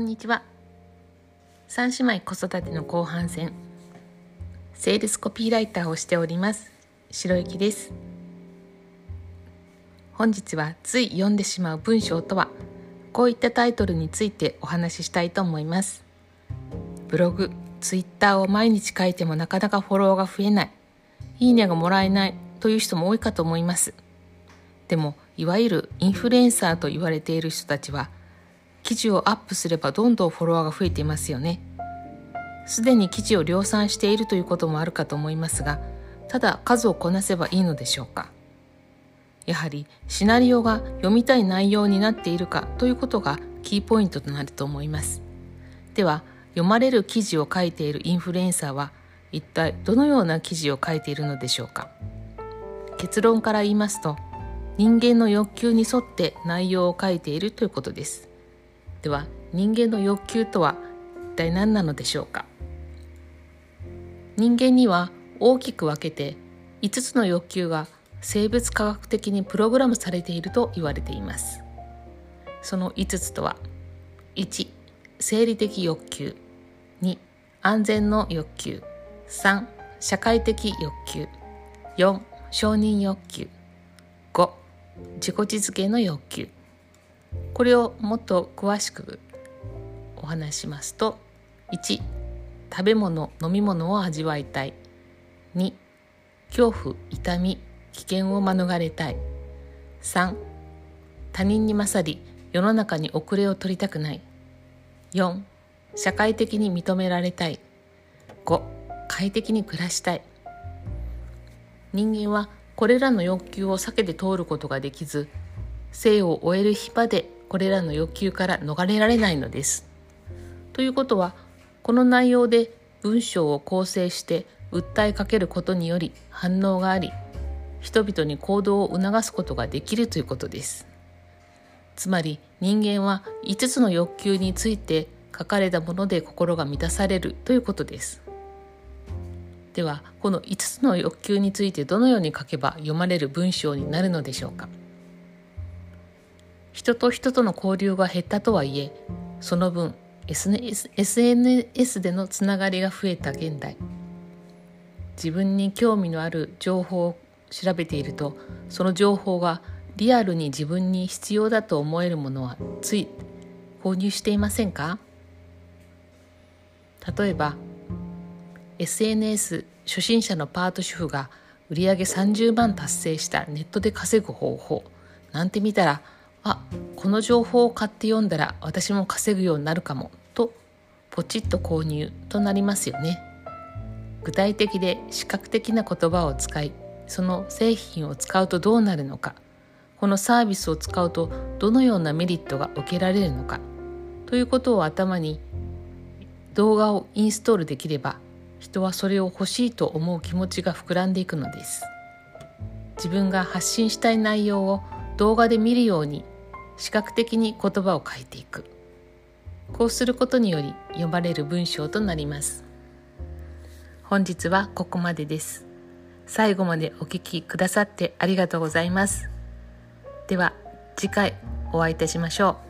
んにちは。三姉妹子育ての後半戦セールスコピーライターをしております白雪です。本日はつい読んでしまう文章とはこういったタイトルについてお話ししたいと思います。ブログ、ツイッターを毎日書いてもなかなかフォロワーが増えないいいねがもらえないという人も多いかと思います。でもいわゆるインフルエンサーと言われている人たちは記事をアップすればどんどんフォロワーが増えていますよね。すでに記事を量産しているということもあるかと思いますがただ数をこなせばいいのでしょうか。やはりシナリオが読みたい内容になっているかということがキーポイントとなると思います。では読まれる記事を書いているインフルエンサーは一体どのような記事を書いているのでしょうか。結論から言いますと人間の欲求に沿って内容を書いているということです。では人間の欲求とは一体何なのでしょうか？人間には大きく分けて5つの欲求が生物科学的にプログラムされていると言われています。その5つとは1生理的欲求2安全の欲求3社会的欲求4承認欲求5自己実現の欲求。これをもっと詳しくお話しますと1食べ物飲み物を味わいたい。2恐怖痛み危険を免れたい。3他人に勝り世の中に遅れを取りたくない。4社会的に認められたい。5快適に暮らしたい。人間はこれらの欲求を避けて通ることができず生を終える日までこれらの欲求から逃れられないのです。ということはこの内容で文章を構成して訴えかけることにより反応があり人々に行動を促すことができるということです。つまり人間は5つの欲求について書かれたもので心が満たされるということです。ではこの5つの欲求についてどのように書けば読まれる文章になるのでしょうか人と人との交流が減ったとはいえその分 SNS でのつながりが増えた現代。自分に興味のある情報を調べているとその情報がリアルに自分に必要だと思えるものはつい購入していませんか？例えば SNS 初心者のパート主婦が売上30万達成したネットで稼ぐ方法なんて見たらあこの情報を買って読んだら私も稼ぐようになるかもとポチッと購入となりますよね。具体的で視覚的な言葉を使いその製品を使うとどうなるのかこのサービスを使うとどのようなメリットが受けられるのかということを頭に動画をインストールできれば人はそれを欲しいと思う気持ちが膨らんでいくのです。自分が発信したい内容を動画で見るように視覚的に言葉を書いていく。こうすることにより読まれる文章となります。本日はここまでです。最後までお聞きくださってありがとうございます。では次回お会いいたしましょう。